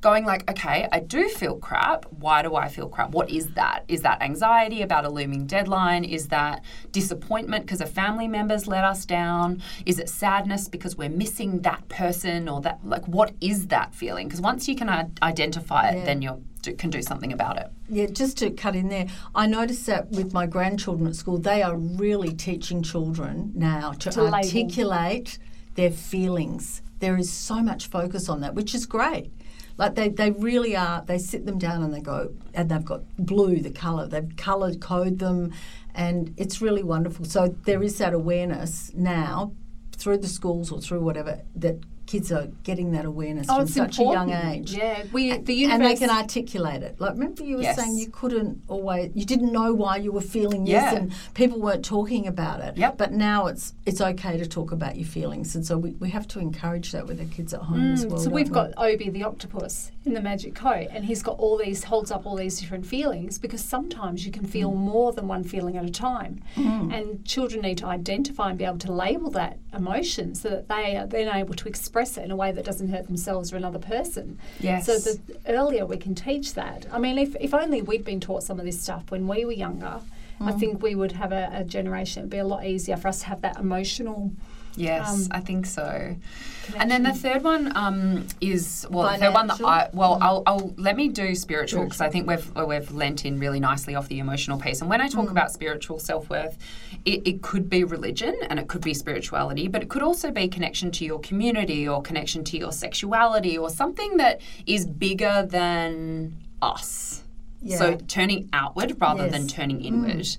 Going like, okay, I do feel crap. Why do I feel crap? What is that? Is that anxiety about a looming deadline? Is that disappointment because a family member's let us down? Is it sadness because we're missing that person or that? Like, what is that feeling? Because once you can identify it, yeah. then you're can do something about it. Yeah, just to cut in there, I noticed that with my grandchildren at school, they are really teaching children now to, to articulate label. their feelings. There is so much focus on that, which is great. Like they, they really are, they sit them down and they go, and they've got blue, the colour, they've coloured code them, and it's really wonderful. So there is that awareness now through the schools or through whatever that kids are getting that awareness oh, from such important. a young age. Yeah, we the universe... and they can articulate it. Like remember you were yes. saying you couldn't always you didn't know why you were feeling yeah. this and people weren't talking about it. Yep. But now it's it's okay to talk about your feelings and so we, we have to encourage that with the kids at home mm, as well. So we've we? got Obi the octopus in the magic coat and he's got all these holds up all these different feelings because sometimes you can feel mm. more than one feeling at a time. Mm. And children need to identify and be able to label that emotion so that they are then able to express it in a way that doesn't hurt themselves or another person. Yes. So the earlier we can teach that. I mean, if, if only we'd been taught some of this stuff when we were younger, mm. I think we would have a, a generation. It'd be a lot easier for us to have that emotional Yes, um, I think so. Connection. And then the third one um, is well, Financial. the third one that I well. I'll, I'll let me do spiritual because I think we've we've lent in really nicely off the emotional piece. And when I talk mm. about spiritual self worth, it, it could be religion and it could be spirituality, but it could also be connection to your community or connection to your sexuality or something that is bigger than us. Yeah. So turning outward rather yes. than turning inward. Mm.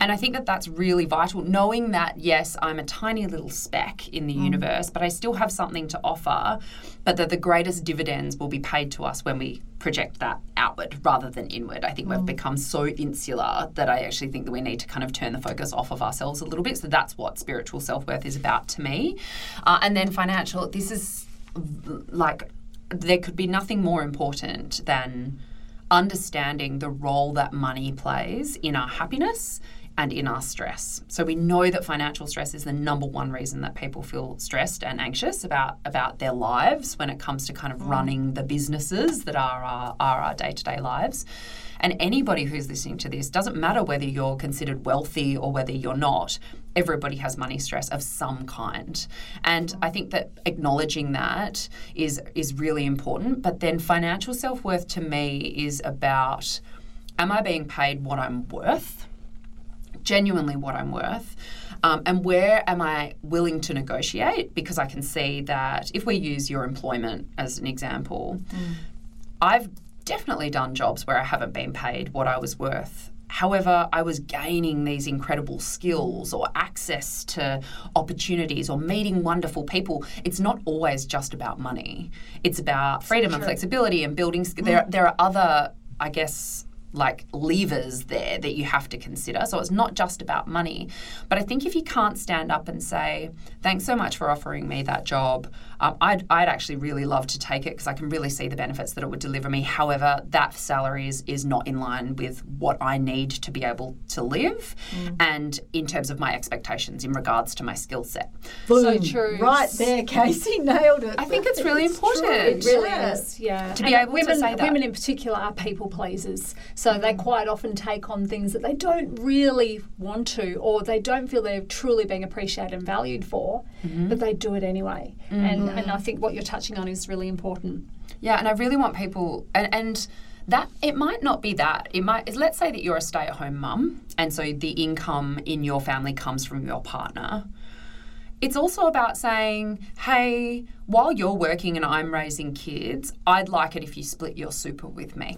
And I think that that's really vital, knowing that, yes, I'm a tiny little speck in the mm. universe, but I still have something to offer, but that the greatest dividends will be paid to us when we project that outward rather than inward. I think mm. we've become so insular that I actually think that we need to kind of turn the focus off of ourselves a little bit. So that's what spiritual self worth is about to me. Uh, and then financial, this is like, there could be nothing more important than understanding the role that money plays in our happiness and in our stress. So we know that financial stress is the number one reason that people feel stressed and anxious about about their lives when it comes to kind of mm. running the businesses that are our, are our day-to-day lives. And anybody who's listening to this doesn't matter whether you're considered wealthy or whether you're not. Everybody has money stress of some kind. And I think that acknowledging that is is really important. But then financial self-worth to me is about am I being paid what I'm worth? Genuinely what I'm worth. Um, and where am I willing to negotiate? Because I can see that if we use your employment as an example, mm. I've definitely done jobs where I haven't been paid what I was worth. However, I was gaining these incredible skills or access to opportunities or meeting wonderful people. It's not always just about money. It's about freedom and flexibility and building. Mm. There, there are other, I guess, like levers there that you have to consider. So it's not just about money. But I think if you can't stand up and say, thanks so much for offering me that job, um, I'd, I'd actually really love to take it because I can really see the benefits that it would deliver me. However, that salary is, is not in line with what I need to be able to live mm. and in terms of my expectations in regards to my skill set. Boom. So true. Right there, Casey [laughs] nailed it. I think it's really it's important. True. It really yeah. is, yeah. To be and able women, to say that. Women in particular are people pleasers. So mm. they quite often take on things that they don't really want to or they don't feel they're truly being appreciated and valued for, mm-hmm. but they do it anyway. Mm-hmm. And mm. and I think what you're touching on is really important. Yeah, and I really want people and, and that it might not be that it might let's say that you're a stay-at-home mum and so the income in your family comes from your partner it's also about saying hey while you're working and i'm raising kids i'd like it if you split your super with me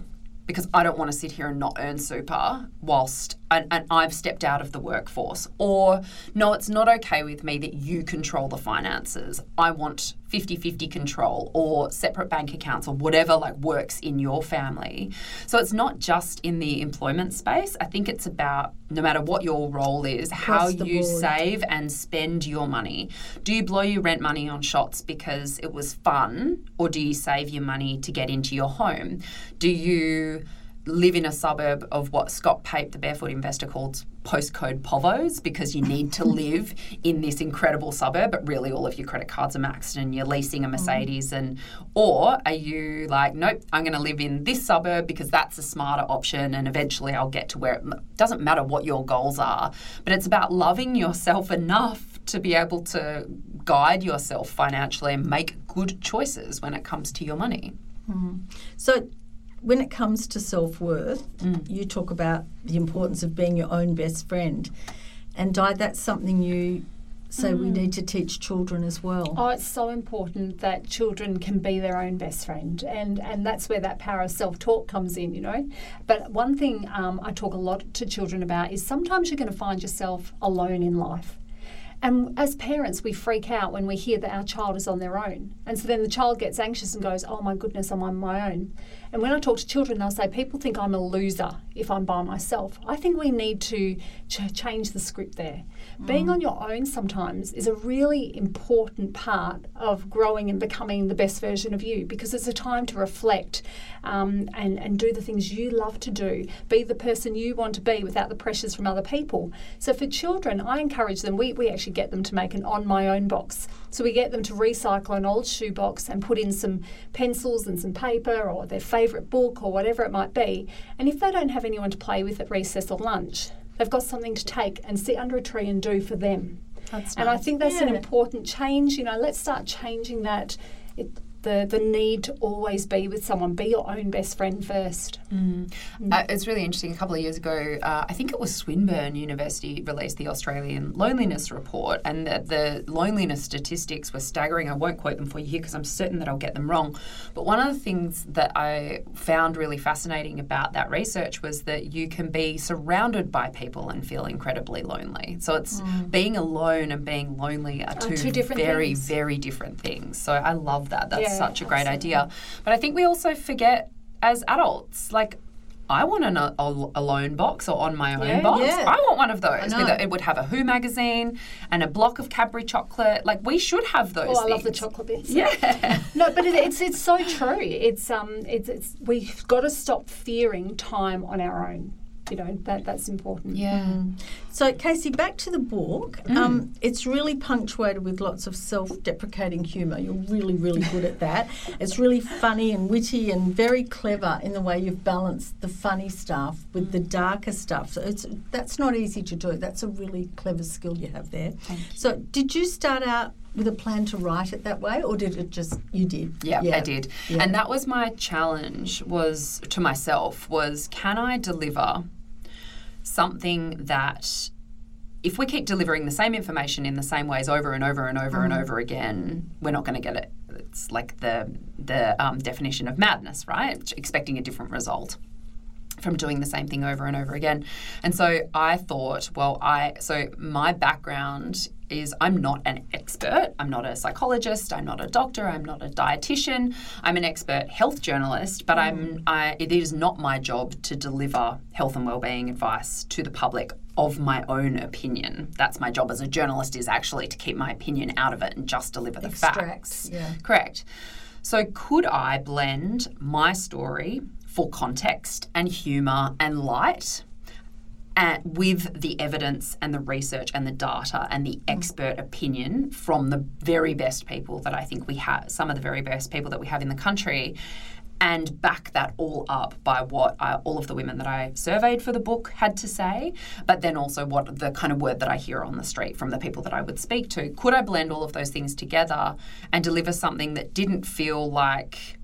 because I don't want to sit here and not earn super whilst and, and, I've stepped out of the workforce. Or no, it's not okay with me that you control the finances. I want 50 50 control or separate bank accounts or whatever like works in your family. So it's not just in the employment space. I think it's about no matter what your role is, how you board. save and spend your money. Do you blow your rent money on shots because it was fun or do you save your money to get into your home? Do you live in a suburb of what Scott Pape, the barefoot investor, calls postcode povos because you need to [laughs] live in this incredible suburb, but really all of your credit cards are maxed and you're leasing a mm. Mercedes. And or are you like, nope, I'm going to live in this suburb because that's a smarter option, and eventually I'll get to where it doesn't matter what your goals are, but it's about loving yourself enough to be able to guide yourself financially and make good choices when it comes to your money. Mm. So when it comes to self worth, mm. you talk about the importance of being your own best friend. And Di, that's something you say mm. we need to teach children as well. Oh, it's so important that children can be their own best friend, and and that's where that power of self talk comes in, you know. But one thing um, I talk a lot to children about is sometimes you're going to find yourself alone in life. And as parents, we freak out when we hear that our child is on their own. And so then the child gets anxious and goes, Oh my goodness, I'm on my own. And when I talk to children, they'll say, People think I'm a loser if I'm by myself. I think we need to ch- change the script there. Mm. Being on your own sometimes is a really important part of growing and becoming the best version of you because it's a time to reflect um, and, and do the things you love to do, be the person you want to be without the pressures from other people. So for children, I encourage them, we, we actually get them to make an on my own box. So we get them to recycle an old shoebox and put in some pencils and some paper or their favourite book or whatever it might be. And if they don't have anyone to play with at recess or lunch, they've got something to take and sit under a tree and do for them. That's and nice. I think that's yeah. an important change. You know, let's start changing that. It, the, the need to always be with someone. Be your own best friend first. Mm. Mm. Uh, it's really interesting. A couple of years ago, uh, I think it was Swinburne University released the Australian Loneliness Report, and the, the loneliness statistics were staggering. I won't quote them for you here because I'm certain that I'll get them wrong. But one of the things that I found really fascinating about that research was that you can be surrounded by people and feel incredibly lonely. So it's mm. being alone and being lonely are two, two different very, things. very different things. So I love that. That's yeah, such a great absolutely. idea. But I think we also forget as adults, like I want an a, a loan box or on my own yeah, box. Yeah. I want one of those. A, it would have a Who magazine and a block of Cadbury chocolate. Like we should have those. Oh, I love the chocolate bits. Yeah. [laughs] no, but it, it's it's so true. It's um it's it's we've got to stop fearing time on our own you know that that's important. Yeah. Mm. So Casey, back to the book. Mm. Um, it's really punctuated with lots of self-deprecating humour. You're really, really good at that. [laughs] It's really funny and witty and very clever in the way you've balanced the funny stuff with the darker stuff. So it's that's not easy to do. That's a really clever skill you have there. So did you start out with a plan to write it that way or did it just you did yeah, yeah. i did yeah. and that was my challenge was to myself was can i deliver something that if we keep delivering the same information in the same ways over and over and over mm. and over again, we're not going to get it. It's like the the um, definition of madness, right? Expecting a different result from doing the same thing over and over again. And so I thought, well, I so my background is I'm not an expert. I'm not a psychologist. I'm not a doctor. I'm not a dietitian. I'm an expert health journalist, but I'm I, it is not my job to deliver health and well-being advice to the public of my own opinion. That's my job as a journalist is actually to keep my opinion out of it and just deliver the Extract, facts. Yeah. Correct. So could I blend my story for context and humor and light at, with the evidence and the research and the data and the mm. expert opinion from the very best people that I think we have, some of the very best people that we have in the country, and back that all up by what I, all of the women that I surveyed for the book had to say, but then also what the kind of word that I hear on the street from the people that I would speak to. Could I blend all of those things together and deliver something that didn't feel like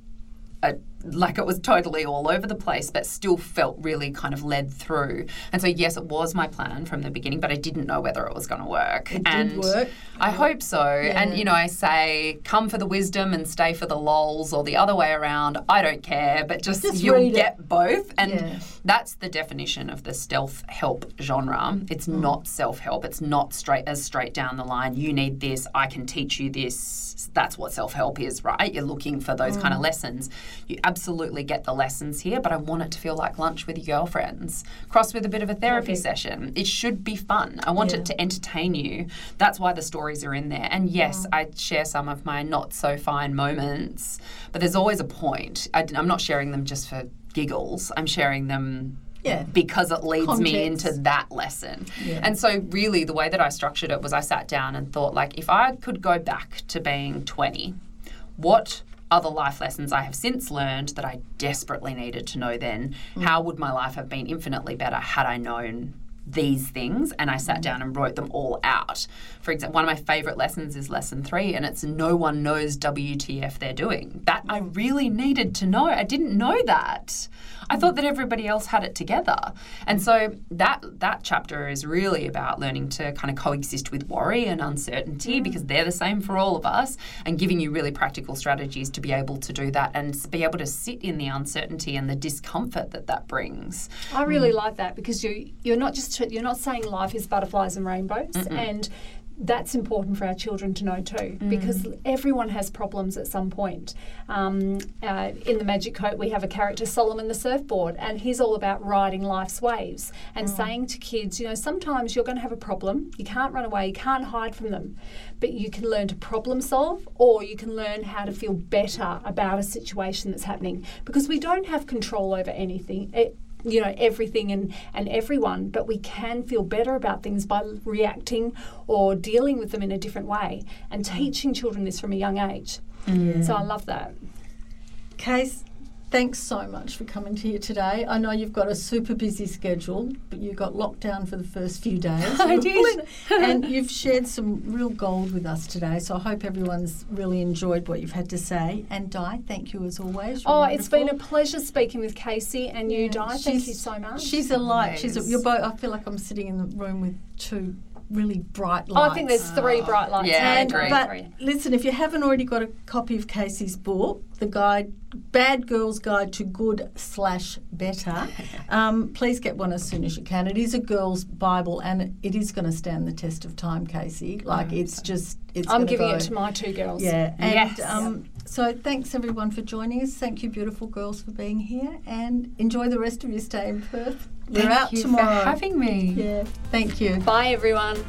a like it was totally all over the place, but still felt really kind of led through. And so, yes, it was my plan from the beginning, but I didn't know whether it was going to work. It and did work. I hope so. And, you know, I say, come for the wisdom and stay for the lols, or the other way around. I don't care, but just, Just you'll read it. get both. And Yeah. that's the definition of the stealth help genre. It's Mm. not self help. It's not straight as straight down the line. You need this. I can teach you this. That's what self help is, right? You're looking for those Mm. kind of lessons. You absolutely get the lessons here, but I want it to feel like lunch with your girlfriends, crossed with a bit of a therapy Perfect. session. It should be fun. I want Yeah. it to entertain you. That's why the stories are in there. And yes, I share some of my not so fine moments, but there's always a point. I, am not sharing them just for giggles. I'm sharing them Yeah. because it leads me into that lesson. Yeah. And so really the way that I structured it was I sat down and thought like if I could go back to being 20, what other life lessons I have since learned that I desperately needed to know then, mm. how would my life have been infinitely better had I known these things and I sat mm. down and wrote them all out. For example, one of my favorite lessons is lesson 3 and it's no one knows WTF they're doing. That I really needed to know. I didn't know that. I thought that everybody else had it together. And so that that chapter is really about learning to kind of coexist with worry and uncertainty mm. because they're the same for all of us and giving you really practical strategies to be able to do that and be able to sit in the uncertainty and the discomfort that that brings. I really mm. like that because you you're not just you're not saying life is butterflies and rainbows and that's important for our children to know too because everyone has problems at some point. Um, uh, in the Magic Coat, we have a character, Solomon the surfboard, and he's all about riding life's waves and saying to kids, you know, sometimes you're going to have a problem. You can't run away, you can't hide from them, but you can learn to problem solve or you can learn how to feel better about a situation that's happening because we don't have control over anything. It, you know everything and and everyone but we can feel better about things by reacting or dealing with them in a different way. And mm. teaching children this from a young age. Mm. So i love that. Case, thanks so much for coming to here today. I know you've got a super busy schedule, but you got locked down for the first few days. [laughs] I did. [laughs] and [laughs] you've shared some real gold with us today. So I hope everyone's really enjoyed what you've had to say. And Di, thank you as always. You're oh it's been a pleasure speaking with casey and you Yeah, di thank you so much She's a light. She's a, Nice. you're both. I feel like I'm sitting in the room with two really bright oh, lights. i think there's three bright lights Yeah, I agree. but Three. listen, if you haven't already got a copy of Casey's book, the guide, Bad Girl's Guide to Good slash Better, [laughs] um, please get one as soon as you can. It is a girl's Bible, and it is going to stand the test of time, Casey. Like it's just, it's. i'm giving go. it to my two girls Yeah, and Yes. um, so thanks everyone for joining us. Thank you, beautiful girls, for being here, and enjoy the rest of your stay in Perth. We're Thank out you tomorrow. for having me. yeah, thank you. bye everyone